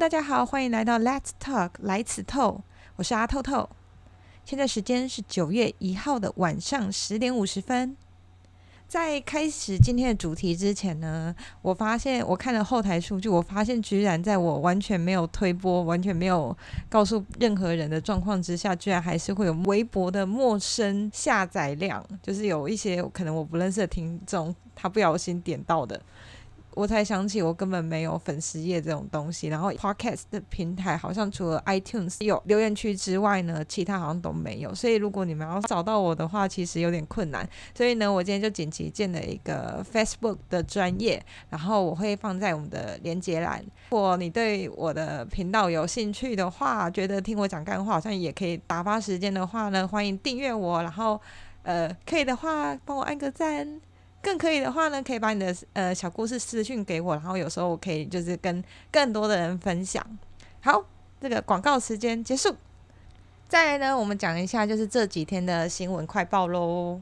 大家好，欢迎来到 Let's Talk 来此透，我是阿透透。现在时间是九月一号的晚上十点五十分。在开始今天的主题之前呢，我发现我看了后台数据，我发现居然在我完全没有推播、完全没有告诉任何人的状况之下，居然还是会有微博的陌生下载量，就是有一些可能我不认识的听众，他不小心点到的。我才想起，我根本没有粉丝页这种东西。然后，Podcast 的平台好像除了 iTunes 有留言区之外呢，其他好像都没有。所以，如果你们要找到我的话，其实有点困难。所以呢，我今天就紧急建了一个 Facebook 的专业，然后我会放在我们的连接栏。如果你对我的频道有兴趣的话，觉得听我讲干话好像也可以打发时间的话呢，欢迎订阅我。然后，呃，可以的话帮我按个赞。更可以的话呢，可以把你的呃小故事私讯给我，然后有时候我可以就是跟更多的人分享。好，这个广告时间结束。再来呢，我们讲一下就是这几天的新闻快报喽。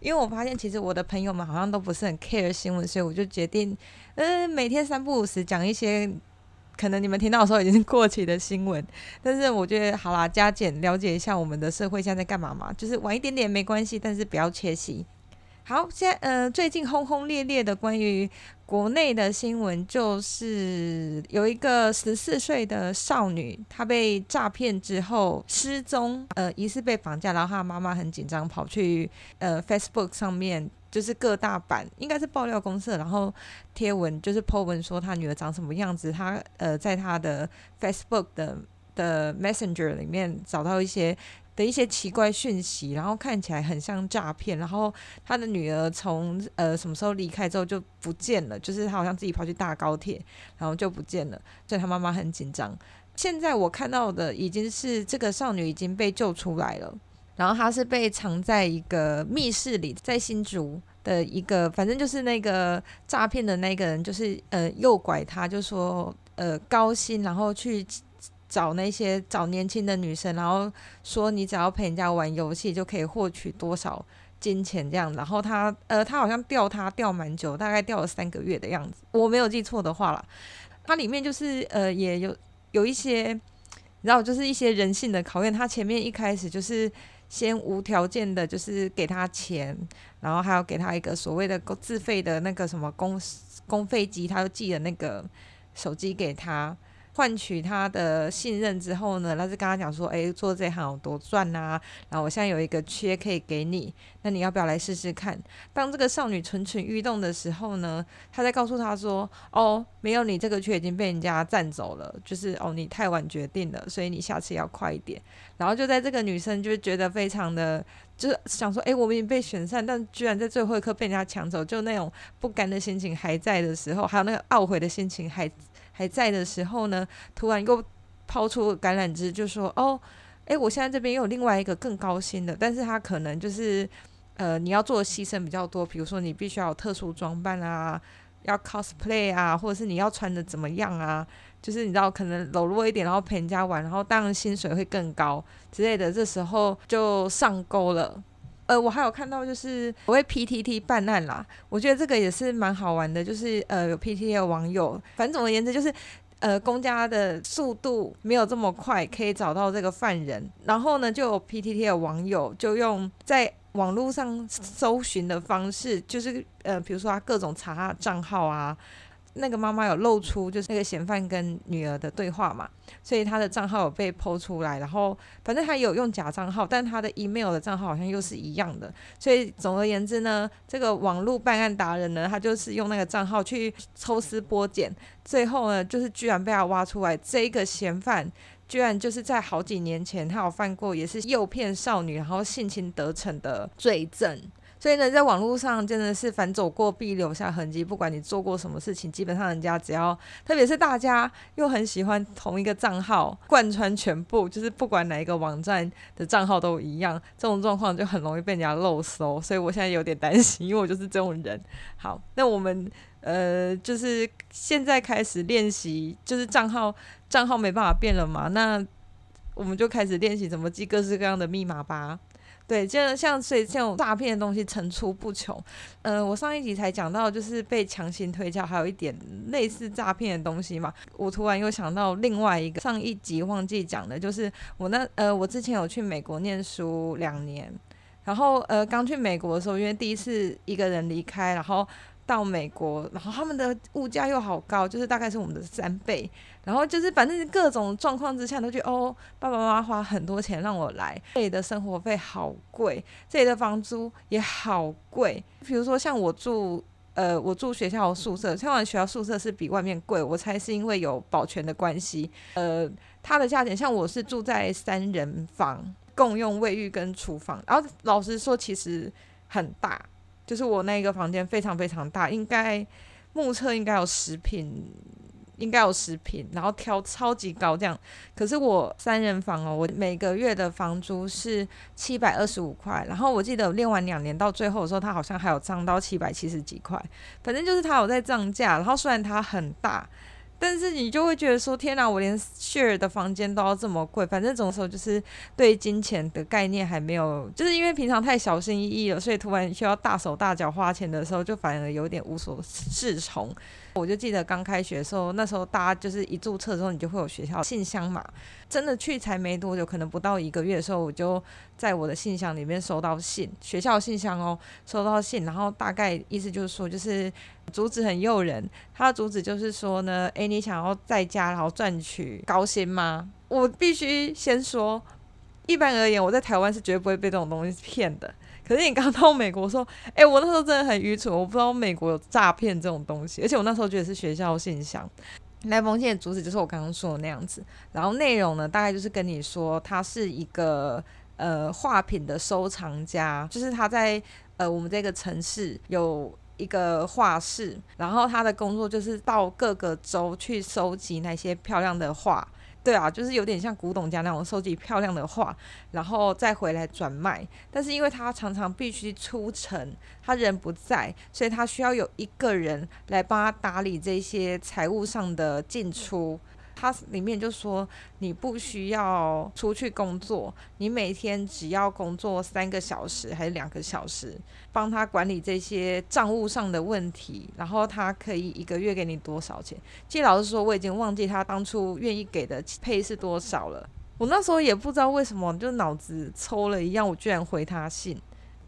因为我发现其实我的朋友们好像都不是很 care 新闻，所以我就决定，嗯、呃，每天三不五时讲一些可能你们听到的时候已经过期的新闻。但是我觉得好啦，加减了解一下我们的社会现在在干嘛嘛，就是晚一点点没关系，但是不要缺席。好，现在呃，最近轰轰烈烈的关于国内的新闻，就是有一个十四岁的少女，她被诈骗之后失踪，呃，疑似被绑架，然后她妈妈很紧张，跑去呃 Facebook 上面，就是各大版应该是爆料公社，然后贴文就是 po 文说她女儿长什么样子，她呃在她的 Facebook 的的 Messenger 里面找到一些。的一些奇怪讯息，然后看起来很像诈骗。然后他的女儿从呃什么时候离开之后就不见了，就是他好像自己跑去搭高铁，然后就不见了，所以他妈妈很紧张。现在我看到的已经是这个少女已经被救出来了，然后她是被藏在一个密室里，在新竹的一个，反正就是那个诈骗的那个人，就是呃诱拐她，就说呃高薪，然后去。找那些找年轻的女生，然后说你只要陪人家玩游戏就可以获取多少金钱这样。然后他呃，他好像钓他钓蛮久，大概钓了三个月的样子，我没有记错的话啦。它里面就是呃，也有有一些，你知道，就是一些人性的考验。他前面一开始就是先无条件的，就是给他钱，然后还要给他一个所谓的自费的那个什么公公费机，他就寄了那个手机给他。换取他的信任之后呢，他就跟他讲说：“哎，做这行有多赚啊？然后我现在有一个缺可以给你，那你要不要来试试看？”当这个少女蠢蠢欲动的时候呢，他在告诉他说：“哦，没有，你这个缺已经被人家占走了，就是哦，你太晚决定了，所以你下次要快一点。”然后就在这个女生就觉得非常的，就是想说：“哎，我们已经被选上，但居然在最后一刻被人家抢走，就那种不甘的心情还在的时候，还有那个懊悔的心情还。”还在的时候呢，突然又抛出橄榄枝，就说：“哦，诶，我现在这边又有另外一个更高薪的，但是他可能就是，呃，你要做的牺牲比较多，比如说你必须要有特殊装扮啊，要 cosplay 啊，或者是你要穿的怎么样啊，就是你知道可能柔弱一点，然后陪人家玩，然后当然薪水会更高之类的，这时候就上钩了。呃，我还有看到就是我为 PTT 办案啦，我觉得这个也是蛮好玩的，就是呃有 PTT 的网友，反正总而言之就是，呃公家的速度没有这么快，可以找到这个犯人，然后呢就有 PTT 的网友就用在网络上搜寻的方式，就是呃比如说他各种查他的账号啊。那个妈妈有露出就是那个嫌犯跟女儿的对话嘛，所以他的账号有被剖出来，然后反正他有用假账号，但他的 email 的账号好像又是一样的，所以总而言之呢，这个网络办案达人呢，他就是用那个账号去抽丝剥茧，最后呢，就是居然被他挖出来，这个嫌犯居然就是在好几年前他有犯过也是诱骗少女然后性侵得逞的罪证。所以呢，在网络上真的是凡走过必留下痕迹。不管你做过什么事情，基本上人家只要，特别是大家又很喜欢同一个账号贯穿全部，就是不管哪一个网站的账号都一样，这种状况就很容易被人家漏搜。所以我现在有点担心，因为我就是这种人。好，那我们呃，就是现在开始练习，就是账号账号没办法变了嘛，那我们就开始练习怎么记各式各样的密码吧。对，就像所以这种诈骗的东西层出不穷。呃，我上一集才讲到，就是被强行推销，还有一点类似诈骗的东西嘛。我突然又想到另外一个，上一集忘记讲的，就是我那呃，我之前有去美国念书两年，然后呃，刚去美国的时候，因为第一次一个人离开，然后。到美国，然后他们的物价又好高，就是大概是我们的三倍。然后就是反正各种状况之下，都觉得哦，爸爸妈妈花很多钱让我来，这里的生活费好贵，这里的房租也好贵。比如说像我住，呃，我住学校宿舍，像我学校宿舍是比外面贵，我猜是因为有保全的关系。呃，它的价钱，像我是住在三人房，共用卫浴跟厨房，然后老实说，其实很大。就是我那个房间非常非常大，应该目测应该有十平，应该有十平，然后挑超级高这样。可是我三人房哦，我每个月的房租是七百二十五块，然后我记得练完两年到最后的时候，它好像还有涨到七百七十几块。反正就是它有在涨价，然后虽然它很大。但是你就会觉得说，天哪，我连 share 的房间都要这么贵。反正这种时候就是对金钱的概念还没有，就是因为平常太小心翼翼了，所以突然需要大手大脚花钱的时候，就反而有点无所适从。我就记得刚开学的时候，那时候大家就是一注册之后，你就会有学校信箱嘛。真的去才没多久，可能不到一个月的时候，我就在我的信箱里面收到信，学校信箱哦，收到信，然后大概意思就是说，就是主旨很诱人，他的主旨就是说呢，诶，你想要在家然后赚取高薪吗？我必须先说，一般而言，我在台湾是绝对不会被这种东西骗的。可是你刚到美国说，哎，我那时候真的很愚蠢，我不知道美国有诈骗这种东西，而且我那时候觉得是学校信箱。那封信的主旨就是我刚刚说的那样子，然后内容呢，大概就是跟你说，他是一个呃画品的收藏家，就是他在呃我们这个城市有一个画室，然后他的工作就是到各个州去收集那些漂亮的画。对啊，就是有点像古董家那种收集漂亮的画，然后再回来转卖。但是因为他常常必须出城，他人不在，所以他需要有一个人来帮他打理这些财务上的进出。它里面就说，你不需要出去工作，你每天只要工作三个小时还是两个小时，帮他管理这些账务上的问题，然后他可以一个月给你多少钱？其实老实说，我已经忘记他当初愿意给的配是多少了。我那时候也不知道为什么，就脑子抽了一样，我居然回他信。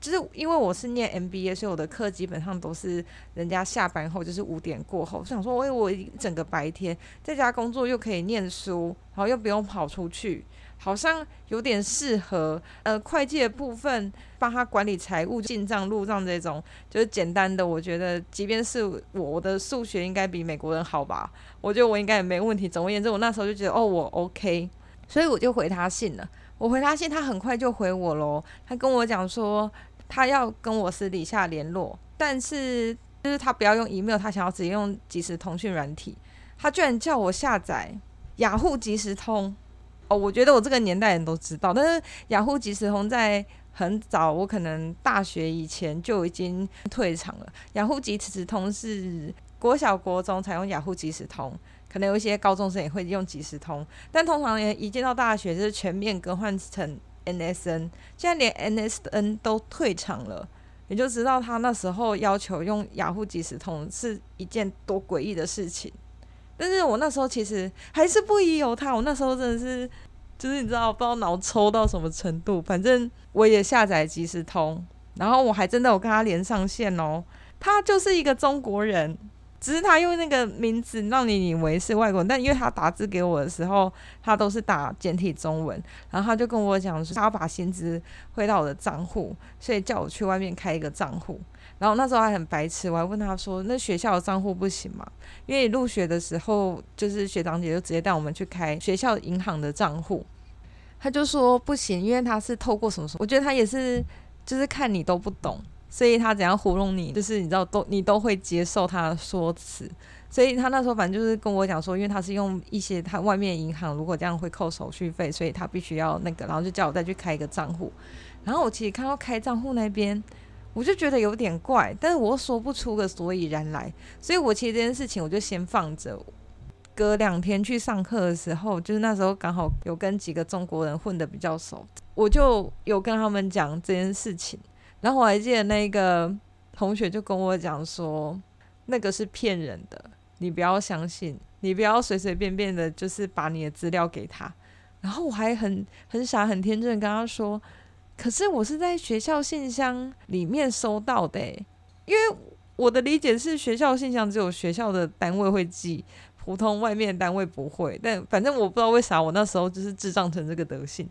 就是因为我是念 MBA，所以我的课基本上都是人家下班后，就是五点过后。我想说，哎，我整个白天在家工作，又可以念书，然后又不用跑出去，好像有点适合。呃，会计的部分帮他管理财务、进账、入账这种，就是简单的。我觉得，即便是我，我的数学应该比美国人好吧？我觉得我应该也没问题。总而言之，我那时候就觉得，哦，我 OK，所以我就回他信了。我回他信，他很快就回我喽。他跟我讲说。他要跟我私底下联络，但是就是他不要用 email，他想要直接用即时通讯软体。他居然叫我下载雅虎即时通。哦，我觉得我这个年代人都知道，但是雅虎即时通在很早，我可能大学以前就已经退场了。雅虎即时通是国小国中才用雅虎即时通，可能有一些高中生也会用即时通，但通常也一进到大学就是全面更换成。NSN 现在连 NSN 都退场了，你就知道他那时候要求用雅虎即时通是一件多诡异的事情。但是我那时候其实还是不疑有他，我那时候真的是，就是你知道，不知道脑抽到什么程度，反正我也下载即时通，然后我还真的有跟他连上线哦，他就是一个中国人。只是他用那个名字让你以为是外国人，但因为他打字给我的时候，他都是打简体中文，然后他就跟我讲说他要把薪资汇到我的账户，所以叫我去外面开一个账户。然后那时候还很白痴，我还问他说：“那学校的账户不行吗？”因为入学的时候，就是学长姐就直接带我们去开学校银行的账户，他就说不行，因为他是透过什么什么，我觉得他也是，就是看你都不懂。所以他怎样糊弄你，就是你知道都你都会接受他的说辞。所以他那时候反正就是跟我讲说，因为他是用一些他外面银行，如果这样会扣手续费，所以他必须要那个，然后就叫我再去开一个账户。然后我其实看到开账户那边，我就觉得有点怪，但是我又说不出个所以然来。所以我其实这件事情我就先放着。隔两天去上课的时候，就是那时候刚好有跟几个中国人混得比较熟，我就有跟他们讲这件事情。然后我还记得那个同学就跟我讲说，那个是骗人的，你不要相信，你不要随随便便的，就是把你的资料给他。然后我还很很傻很天真跟他说，可是我是在学校信箱里面收到的，因为我的理解是学校信箱只有学校的单位会寄，普通外面单位不会。但反正我不知道为啥我那时候就是智障成这个德性。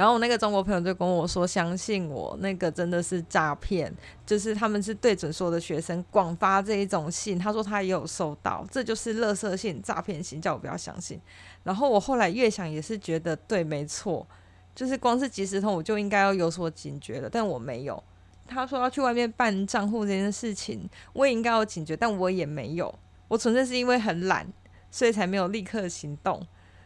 然后我那个中国朋友就跟我说，相信我，那个真的是诈骗，就是他们是对准所有的学生广发这一种信。他说他也有收到，这就是垃圾信、诈骗信，叫我不要相信。然后我后来越想也是觉得对，没错，就是光是即时通我就应该要有所警觉了，但我没有。他说要去外面办账户这件事情，我也应该有警觉，但我也没有。我纯粹是因为很懒，所以才没有立刻行动。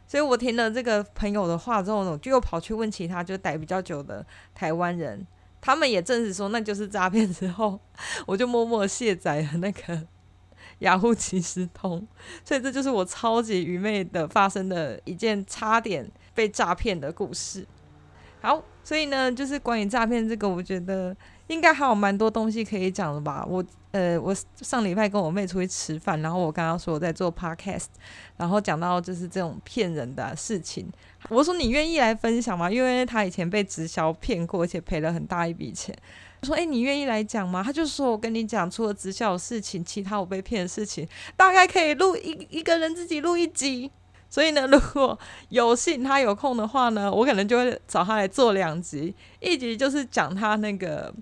所以我听了这个朋友的话之后呢，就又跑去问其他就待比较久的台湾人，他们也证实说那就是诈骗。之后，我就默默卸载了那个 雅虎即时通。所以这就是我超级愚昧的发生的一件差点被诈骗的故事。好，所以呢，就是关于诈骗这个，我觉得。应该还有蛮多东西可以讲的吧？我呃，我上礼拜跟我妹出去吃饭，然后我刚刚说我在做 podcast，然后讲到就是这种骗人的事情。我说你愿意来分享吗？因为他以前被直销骗过，而且赔了很大一笔钱。我说：“诶，你愿意来讲吗？”他就说：“我跟你讲，除了直销的事情，其他我被骗的事情，大概可以录一一个人自己录一集。所以呢，如果有幸他有空的话呢，我可能就会找他来做两集，一集就是讲他那个。”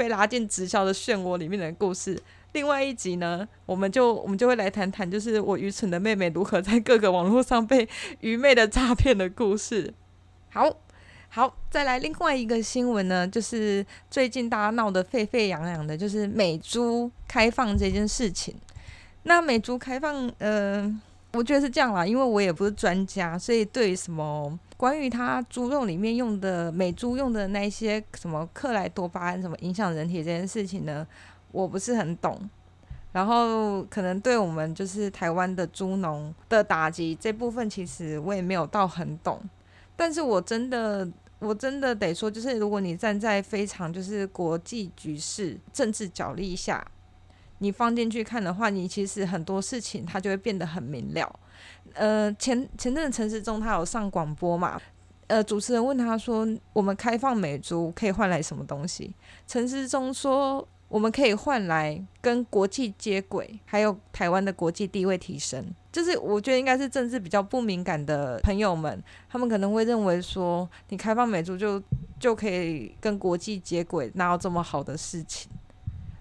被拉进直销的漩涡里面的故事。另外一集呢，我们就我们就会来谈谈，就是我愚蠢的妹妹如何在各个网络上被愚昧的诈骗的故事。好，好，再来另外一个新闻呢，就是最近大家闹得沸沸扬扬的，就是美猪开放这件事情。那美猪开放，呃，我觉得是这样啦，因为我也不是专家，所以对于什么。关于它猪肉里面用的美猪用的那些什么克莱多巴胺什么影响人体这件事情呢，我不是很懂。然后可能对我们就是台湾的猪农的打击这部分，其实我也没有到很懂。但是我真的我真的得说，就是如果你站在非常就是国际局势政治角力下，你放进去看的话，你其实很多事情它就会变得很明了。呃，前前阵子陈时中他有上广播嘛？呃，主持人问他说：“我们开放美猪可以换来什么东西？”陈时中说：“我们可以换来跟国际接轨，还有台湾的国际地位提升。”就是我觉得应该是政治比较不敏感的朋友们，他们可能会认为说，你开放美猪就就可以跟国际接轨，哪有这么好的事情？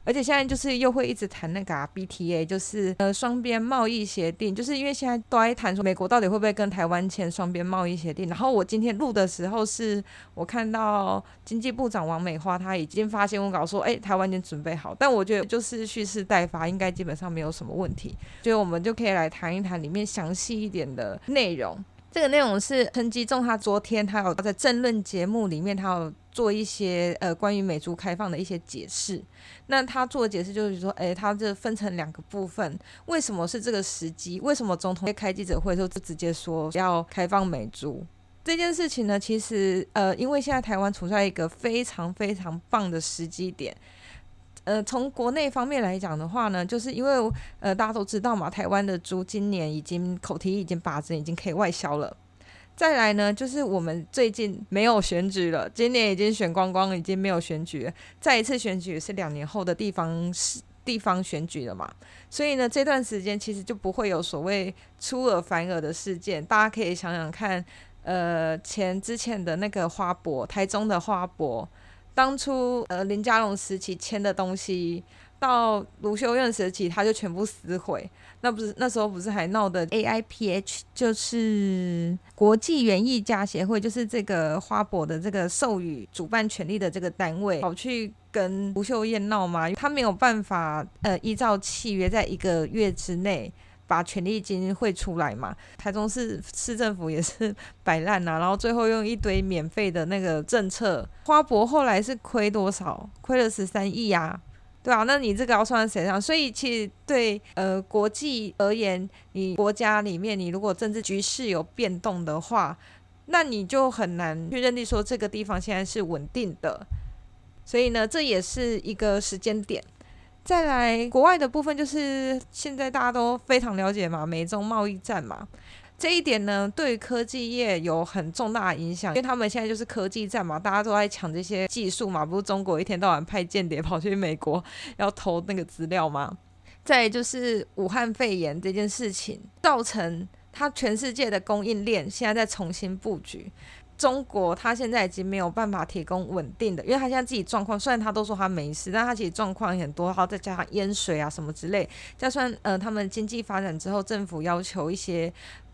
而且现在就是又会一直谈那个啊，BTA，就是呃双边贸易协定，就是因为现在都在谈说美国到底会不会跟台湾签双边贸易协定。然后我今天录的时候是我看到经济部长王美花她已经发新闻稿说，哎，台湾已经准备好。但我觉得就是蓄势待发，应该基本上没有什么问题。所以我们就可以来谈一谈里面详细一点的内容。这个内容是陈吉仲他昨天他有在政论节目里面他有。做一些呃关于美猪开放的一些解释，那他做的解释就是说，诶，他这分成两个部分，为什么是这个时机？为什么总统在开记者会的时候就直接说要开放美猪这件事情呢？其实呃，因为现在台湾处在一个非常非常棒的时机点，呃，从国内方面来讲的话呢，就是因为呃大家都知道嘛，台湾的猪今年已经口蹄疫已经拔针，已经可以外销了。再来呢，就是我们最近没有选举了，今年已经选光光，已经没有选举。再一次选举是两年后的地方是地方选举了嘛，所以呢，这段时间其实就不会有所谓出尔反尔的事件。大家可以想想看，呃，前之前的那个花博，台中的花博，当初呃林佳龙时期签的东西。到卢秀燕时期，他就全部撕毁。那不是那时候不是还闹的 AIPH，就是国际园艺家协会，就是这个花博的这个授予主办权利的这个单位，跑去跟卢秀燕闹嘛？他没有办法呃依照契约，在一个月之内把权利金汇出来嘛？台中市市政府也是摆烂呐，然后最后用一堆免费的那个政策，花博后来是亏多少？亏了十三亿呀。对啊，那你这个要算在谁上？所以其实对呃国际而言，你国家里面你如果政治局势有变动的话，那你就很难去认定说这个地方现在是稳定的。所以呢，这也是一个时间点。再来国外的部分，就是现在大家都非常了解嘛，美中贸易战嘛。这一点呢，对科技业有很重大的影响，因为他们现在就是科技战嘛，大家都在抢这些技术嘛，不是中国一天到晚派间谍跑去美国要偷那个资料吗？再就是武汉肺炎这件事情，造成它全世界的供应链现在在重新布局。中国它现在已经没有办法提供稳定的，因为它现在自己状况，虽然他都说他没事，但他其实状况很多，然后再加上淹水啊什么之类，加上呃他们经济发展之后，政府要求一些。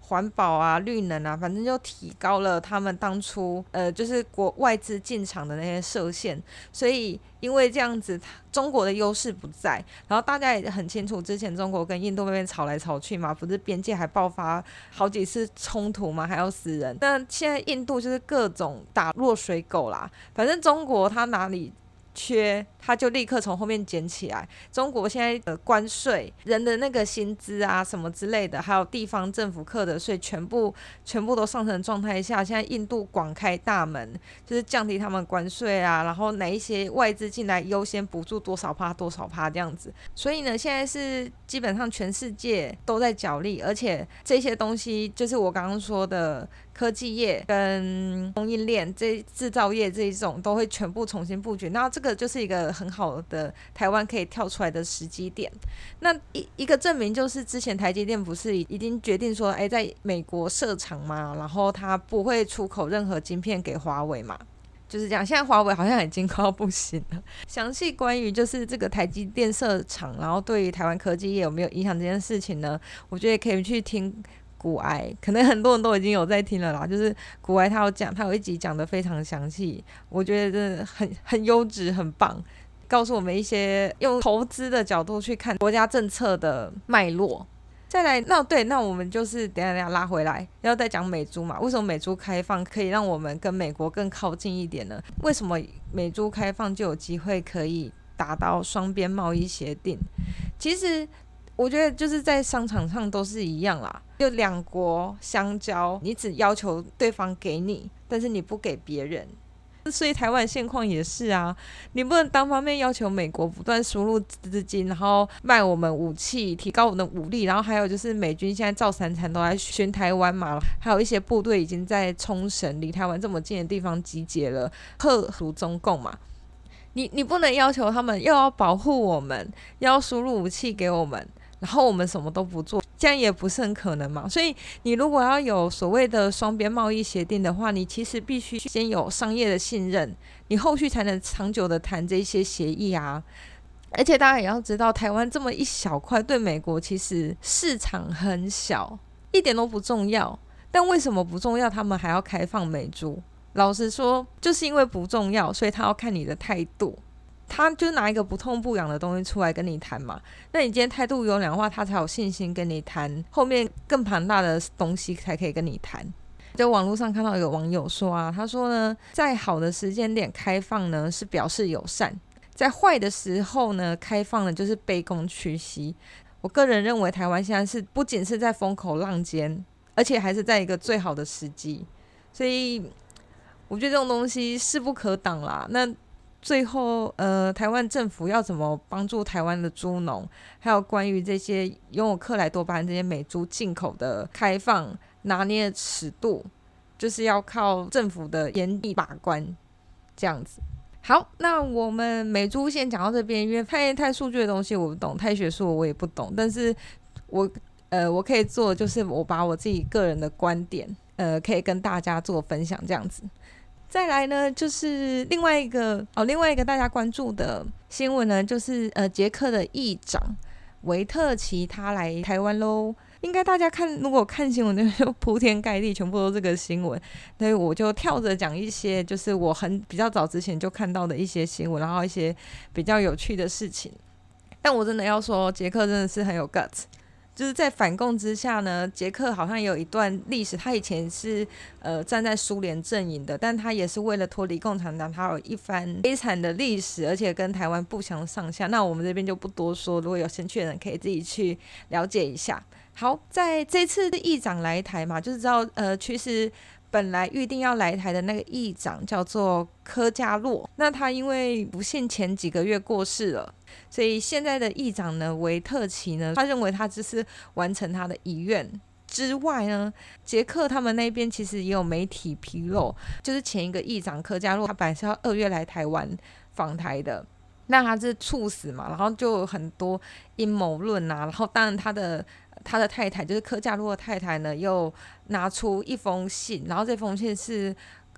环保啊，绿能啊，反正就提高了他们当初呃，就是国外资进场的那些设限，所以因为这样子，中国的优势不在。然后大家也很清楚，之前中国跟印度那边吵来吵去嘛，不是边界还爆发好几次冲突嘛，还要死人。但现在印度就是各种打落水狗啦，反正中国它哪里。缺，他就立刻从后面捡起来。中国现在的关税、人的那个薪资啊什么之类的，还有地方政府课的税，全部全部都上升状态下，现在印度广开大门，就是降低他们关税啊，然后哪一些外资进来优先补助多少趴多少趴这样子。所以呢，现在是基本上全世界都在角力，而且这些东西就是我刚刚说的。科技业跟供应链这制造业这一种都会全部重新布局，那这个就是一个很好的台湾可以跳出来的时机点。那一一个证明就是之前台积电不是已经决定说，哎，在美国设厂嘛，然后它不会出口任何晶片给华为嘛，就是这样。现在华为好像已经快要不行了。详细关于就是这个台积电设厂，然后对于台湾科技业有没有影响这件事情呢？我觉得可以去听。股癌可能很多人都已经有在听了啦，就是股癌他有讲，他有一集讲得非常详细，我觉得真的很很优质，很棒，告诉我们一些用投资的角度去看国家政策的脉络。再来，那对，那我们就是等下等下拉回来，要再讲美猪嘛？为什么美猪开放可以让我们跟美国更靠近一点呢？为什么美猪开放就有机会可以达到双边贸易协定？其实。我觉得就是在商场上都是一样啦，就两国相交，你只要求对方给你，但是你不给别人。所以台湾现况也是啊，你不能单方面要求美国不断输入资金，然后卖我们武器，提高我们的武力，然后还有就是美军现在照三餐都在巡台湾嘛，还有一些部队已经在冲绳离台湾这么近的地方集结了，吓阻中共嘛。你你不能要求他们又要保护我们，又要输入武器给我们。然后我们什么都不做，这样也不是很可能嘛。所以你如果要有所谓的双边贸易协定的话，你其实必须先有商业的信任，你后续才能长久的谈这些协议啊。而且大家也要知道，台湾这么一小块，对美国其实市场很小，一点都不重要。但为什么不重要？他们还要开放美猪？老实说，就是因为不重要，所以他要看你的态度。他就拿一个不痛不痒的东西出来跟你谈嘛，那你今天态度优良的话，他才有信心跟你谈后面更庞大的东西才可以跟你谈。在网络上看到有网友说啊，他说呢，在好的时间点开放呢是表示友善，在坏的时候呢开放呢就是卑躬屈膝。我个人认为台湾现在是不仅是在风口浪尖，而且还是在一个最好的时机，所以我觉得这种东西势不可挡啦。那。最后，呃，台湾政府要怎么帮助台湾的猪农？还有关于这些拥有克莱多巴胺这些美猪进口的开放拿捏的尺度，就是要靠政府的严厉把关，这样子。好，那我们美猪先讲到这边，因为太太数据的东西我不懂，太学术我也不懂，但是我呃我可以做，就是我把我自己个人的观点，呃，可以跟大家做分享，这样子。再来呢，就是另外一个哦，另外一个大家关注的新闻呢，就是呃，捷克的议长维特奇他来台湾喽。应该大家看，如果看新闻就铺天盖地，全部都这个新闻。所以我就跳着讲一些，就是我很比较早之前就看到的一些新闻，然后一些比较有趣的事情。但我真的要说，捷克真的是很有 guts。就是在反共之下呢，捷克好像有一段历史。他以前是呃站在苏联阵营的，但他也是为了脱离共产党，他有一番悲惨的历史，而且跟台湾不相上下。那我们这边就不多说，如果有兴趣的人可以自己去了解一下。好，在这次的议长来台嘛，就是知道呃，其实本来预定要来台的那个议长叫做柯佳洛，那他因为不幸前几个月过世了。所以现在的议长呢，维特奇呢，他认为他只是完成他的遗愿之外呢，捷克他们那边其实也有媒体披露，就是前一个议长柯佳洛，他本来是要二月来台湾访台的，那他是猝死嘛，然后就有很多阴谋论啊，然后当然他的他的太太就是柯佳洛的太太呢，又拿出一封信，然后这封信是。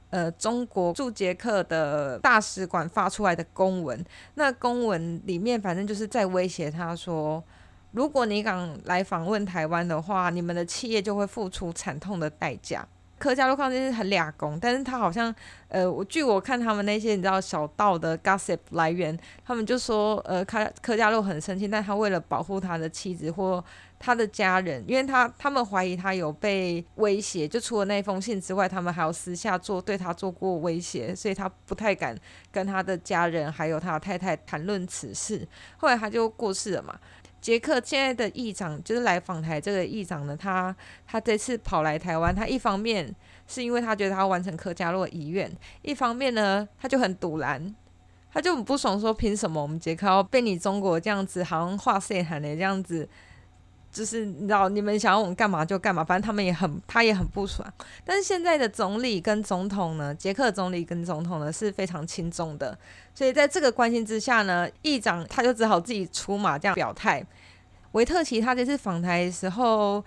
呃，中国驻捷克的大使馆发出来的公文，那公文里面反正就是在威胁他说，如果你敢来访问台湾的话，你们的企业就会付出惨痛的代价。柯佳洛康真是很俩工，但是他好像，呃，我据我看他们那些你知道小道的 gossip 来源，他们就说，呃，柯柯佳洛很生气，但他为了保护他的妻子或他的家人，因为他他们怀疑他有被威胁，就除了那封信之外，他们还有私下做对他做过威胁，所以他不太敢跟他的家人还有他的太太谈论此事。后来他就过世了嘛。杰克现在的议长就是来访台，这个议长呢，他他这次跑来台湾，他一方面是因为他觉得他要完成柯加洛遗愿，一方面呢，他就很堵拦，他就很不爽，说凭什么我们杰克要被你中国这样子，好像话碎喊的这样子。就是你知道，你们想要我们干嘛就干嘛，反正他们也很，他也很不爽。但是现在的总理跟总统呢，捷克总理跟总统呢是非常亲中的，所以在这个关系之下呢，议长他就只好自己出马这样表态。维特奇他这次访台的时候，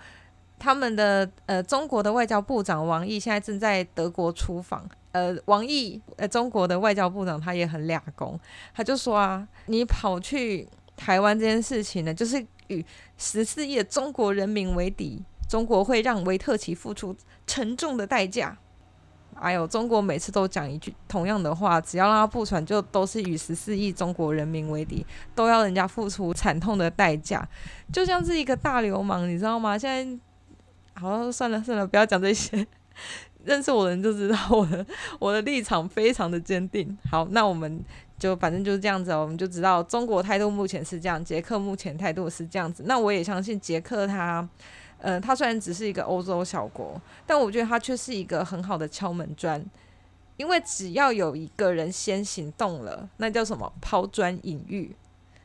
他们的呃中国的外交部长王毅现在正在德国出访，呃王毅呃中国的外交部长他也很俩工，他就说啊，你跑去台湾这件事情呢，就是。与十四亿中国人民为敌，中国会让维特奇付出沉重的代价。哎呦，中国每次都讲一句同样的话，只要让他不传，就都是与十四亿中国人民为敌，都要人家付出惨痛的代价，就像是一个大流氓，你知道吗？现在好，算了算了，不要讲这些。认识我的人就知道我的我的立场非常的坚定。好，那我们。就反正就是这样子哦，我们就知道中国态度目前是这样，捷克目前态度是这样子。那我也相信捷克他，呃，他虽然只是一个欧洲小国，但我觉得他却是一个很好的敲门砖，因为只要有一个人先行动了，那叫什么抛砖引玉。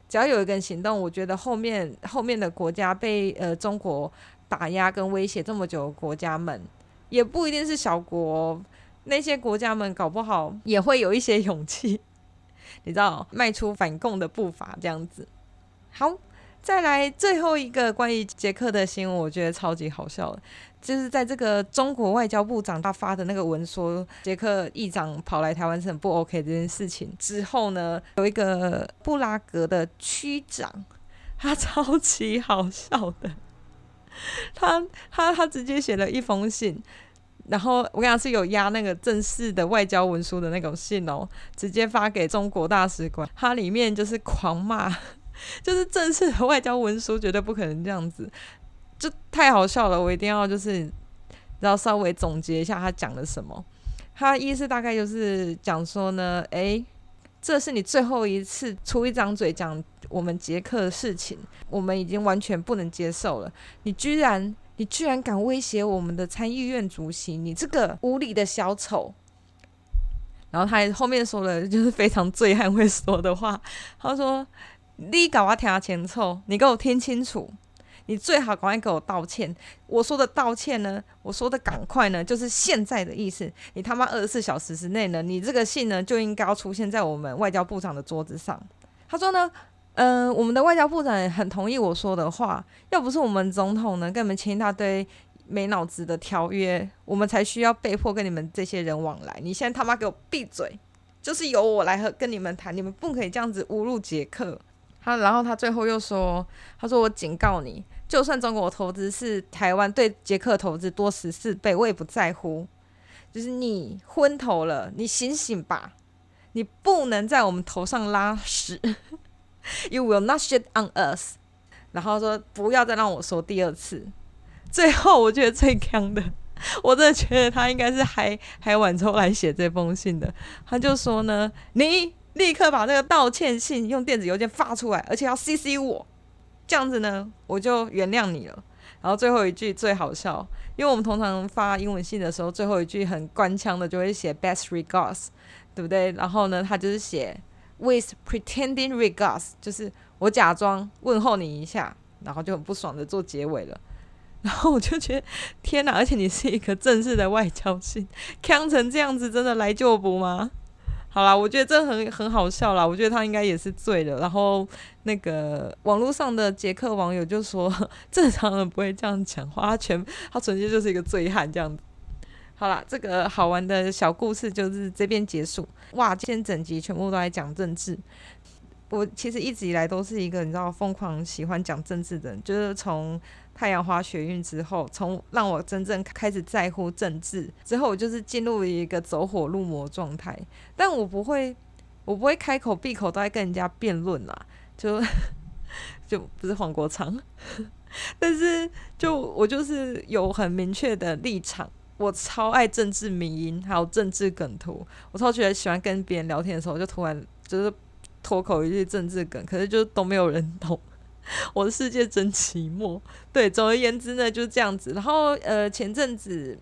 只要有一个人行动，我觉得后面后面的国家被呃中国打压跟威胁这么久国家们，也不一定是小国，那些国家们搞不好也会有一些勇气。你知道，迈出反共的步伐这样子。好，再来最后一个关于捷克的新闻，我觉得超级好笑的，就是在这个中国外交部长他发的那个文说，捷克议长跑来台湾是很不 OK 这件事情之后呢，有一个布拉格的区长，他 超级好笑的，他他他直接写了一封信。然后我跟他是有压那个正式的外交文书的那种信哦，直接发给中国大使馆，它里面就是狂骂，就是正式的外交文书绝对不可能这样子，就太好笑了。我一定要就是要稍微总结一下他讲了什么。他意思大概就是讲说呢，诶，这是你最后一次出一张嘴讲我们捷克的事情，我们已经完全不能接受了。你居然。你居然敢威胁我们的参议院主席，你这个无理的小丑！然后他还后面说了，就是非常醉汉会说的话。他说：“你搞我听清楚，你给我听清楚，你最好赶快给我道歉。我说的道歉呢，我说的赶快呢，就是现在的意思。你他妈二十四小时之内呢，你这个信呢就应该要出现在我们外交部长的桌子上。”他说呢。嗯、我们的外交部长也很同意我说的话。要不是我们总统呢跟你们签一大堆没脑子的条约，我们才需要被迫跟你们这些人往来。你现在他妈给我闭嘴！就是由我来和跟你们谈，你们不可以这样子侮辱捷克。他然后他最后又说：“他说我警告你，就算中国投资是台湾对捷克投资多十四倍，我也不在乎。就是你昏头了，你醒醒吧！你不能在我们头上拉屎。” You will not shit on us。然后说不要再让我说第二次。最后我觉得最坑的，我真的觉得他应该是还还晚抽来写这封信的。他就说呢，你立刻把这个道歉信用电子邮件发出来，而且要 CC 我，这样子呢，我就原谅你了。然后最后一句最好笑，因为我们通常发英文信的时候，最后一句很官腔的就会写 best regards，对不对？然后呢，他就是写 with pretending regards，就是我假装问候你一下，然后就很不爽的做结尾了。然后我就觉得天哪，而且你是一个正式的外交信，呛成这样子，真的来救不吗？好啦，我觉得这很很好笑啦。我觉得他应该也是醉了。然后那个网络上的捷克网友就说，正常人不会这样讲话，他全他纯粹就是一个醉汉这样子。好啦，这个好玩的小故事就是这边结束。哇，今天整集全部都在讲政治。我其实一直以来都是一个你知道疯狂喜欢讲政治的人，就是从太阳花学运之后，从让我真正开始在乎政治之后，我就是进入一个走火入魔状态。但我不会，我不会开口闭口都在跟人家辩论啦，就 就不是黄国昌，但是就我就是有很明确的立场。我超爱政治迷音，还有政治梗图，我超觉得喜欢跟别人聊天的时候，就突然就是。脱口一句政治梗，可是就都没有人懂。我的世界真寂寞。对，总而言之呢，就是这样子。然后呃，前阵子，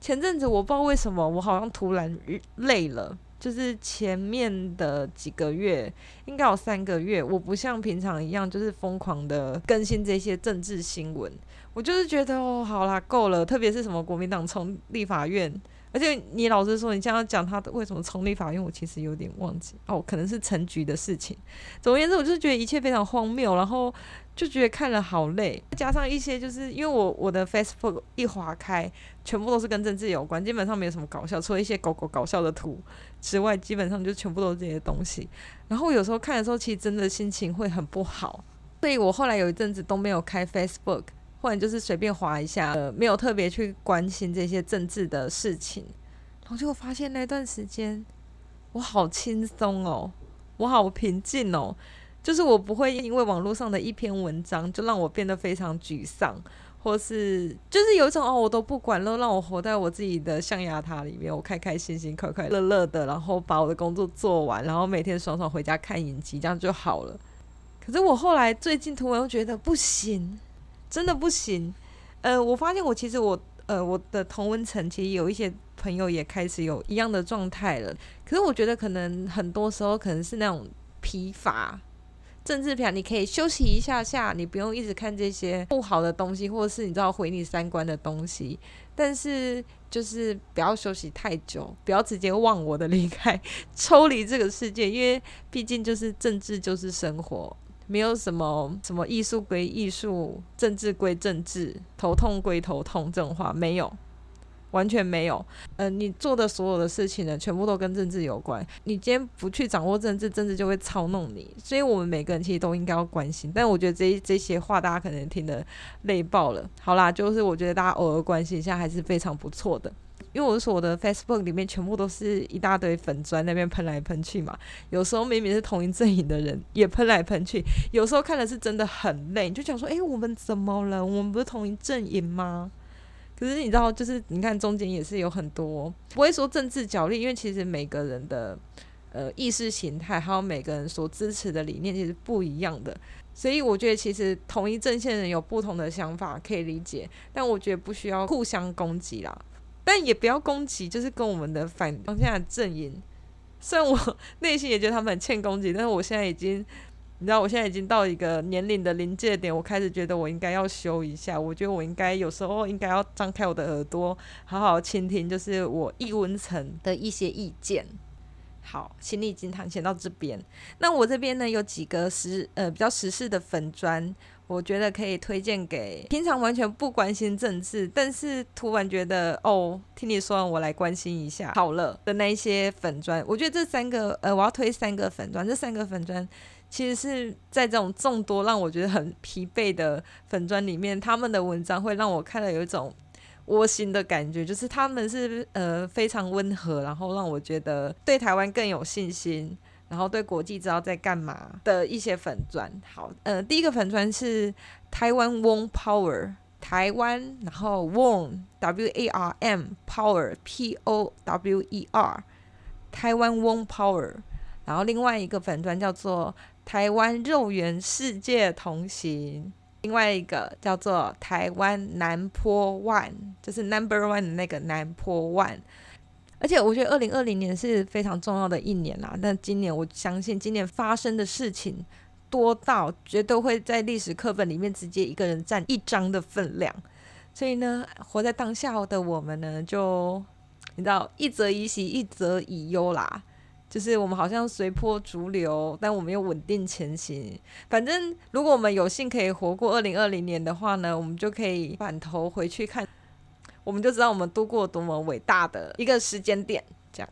前阵子我不知道为什么，我好像突然累了。就是前面的几个月，应该有三个月，我不像平常一样，就是疯狂的更新这些政治新闻。我就是觉得哦，好啦，够了。特别是什么国民党冲立法院。而且你老实说，你这样讲他为什么成立法院，我其实有点忘记哦，可能是陈菊的事情。总而言之，我就是觉得一切非常荒谬，然后就觉得看了好累。加上一些就是因为我我的 Facebook 一划开，全部都是跟政治有关，基本上没有什么搞笑，除了一些狗狗搞笑的图之外，基本上就全部都是这些东西。然后有时候看的时候，其实真的心情会很不好，所以我后来有一阵子都没有开 Facebook。或者就是随便划一下，呃，没有特别去关心这些政治的事情，然后就发现那段时间我好轻松哦，我好平静哦，就是我不会因为网络上的一篇文章就让我变得非常沮丧，或是就是有一种哦，我都不管了，让我活在我自己的象牙塔里面，我开开心心、快快乐乐的，然后把我的工作做完，然后每天爽爽回家看影集，这样就好了。可是我后来最近突然又觉得不行。真的不行，呃，我发现我其实我呃我的同温层其实有一些朋友也开始有一样的状态了，可是我觉得可能很多时候可能是那种疲乏，政治片你可以休息一下下，你不用一直看这些不好的东西，或者是你知道毁你三观的东西，但是就是不要休息太久，不要直接忘我的离开，抽离这个世界，因为毕竟就是政治就是生活。没有什么什么艺术归艺术，政治归政治，头痛归头痛这种话没有，完全没有。嗯、你做的所有的事情呢，全部都跟政治有关。你今天不去掌握政治，政治就会操弄你。所以，我们每个人其实都应该要关心。但我觉得这这些话，大家可能听得累爆了。好啦，就是我觉得大家偶尔关心一下，还是非常不错的。因为我说我的 Facebook 里面全部都是一大堆粉砖那边喷来喷去嘛，有时候明明是同一阵营的人也喷来喷去，有时候看的是真的很累，就想说，诶，我们怎么了？我们不是同一阵营吗？可是你知道，就是你看中间也是有很多，不会说政治角力，因为其实每个人的呃意识形态还有每个人所支持的理念其实不一样的，所以我觉得其实同一阵线人有不同的想法可以理解，但我觉得不需要互相攻击啦。但也不要攻击，就是跟我们的反方向的阵营。虽然我内心也觉得他们很欠攻击，但是我现在已经，你知道，我现在已经到一个年龄的临界点，我开始觉得我应该要修一下。我觉得我应该有时候应该要张开我的耳朵，好好倾听，就是我异温层的一些意见。好，心灵鸡汤先到这边。那我这边呢，有几个时呃比较时事的粉专。我觉得可以推荐给平常完全不关心政治，但是突然觉得哦，听你说完我来关心一下好了的那一些粉专。我觉得这三个呃，我要推三个粉专，这三个粉专其实是在这种众多让我觉得很疲惫的粉专里面，他们的文章会让我看了有一种窝心的感觉，就是他们是呃非常温和，然后让我觉得对台湾更有信心。然后对国际知道在干嘛的一些粉砖。好，呃，第一个粉砖是台湾 Warm Power，台湾，然后 Warm W A R M Power P O W E R，台湾 Warm Power。然后另外一个粉砖叫做台湾肉圆世界同行，另外一个叫做台湾南坡 One，就是 Number One 的那个南坡 One。而且我觉得二零二零年是非常重要的一年啦。但今年我相信今年发生的事情多到绝对会在历史课本里面直接一个人占一张的分量。所以呢，活在当下的我们呢，就你知道一则以喜，一则以忧啦。就是我们好像随波逐流，但我们又稳定前行。反正如果我们有幸可以活过二零二零年的话呢，我们就可以反头回去看，我们就知道我们度过多么伟大的一个时间点。这样，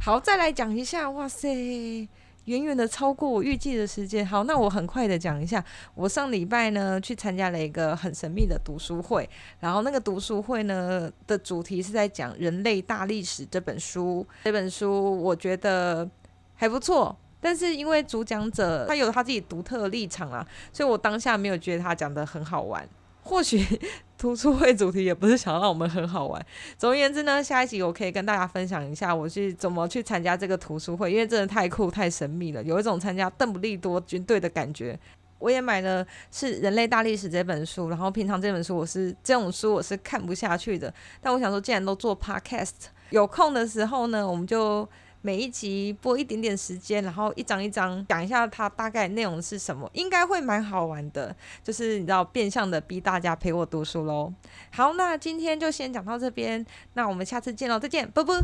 好，再来讲一下，哇塞！远远的超过我预计的时间。好，那我很快的讲一下，我上礼拜呢去参加了一个很神秘的读书会，然后那个读书会呢的主题是在讲《人类大历史》这本书。这本书我觉得还不错，但是因为主讲者他有他自己独特的立场啊，所以我当下没有觉得他讲得很好玩。或许 读书会主题也不是想让我们很好玩。总而言之呢，下一集我可以跟大家分享一下我是怎么去参加这个图书会，因为真的太酷太神秘了，有一种参加邓布利多军队的感觉。我也买了是《人类大历史》这本书，然后平常这本书我是这种书我是看不下去的，但我想说既然都做 podcast，有空的时候呢，我们就。每一集播一点点时间，然后一张一张讲一下它大概内容是什么，应该会蛮好玩的。就是你知道，变相的逼大家陪我读书喽。好，那今天就先讲到这边，那我们下次见喽，再见，啵啵。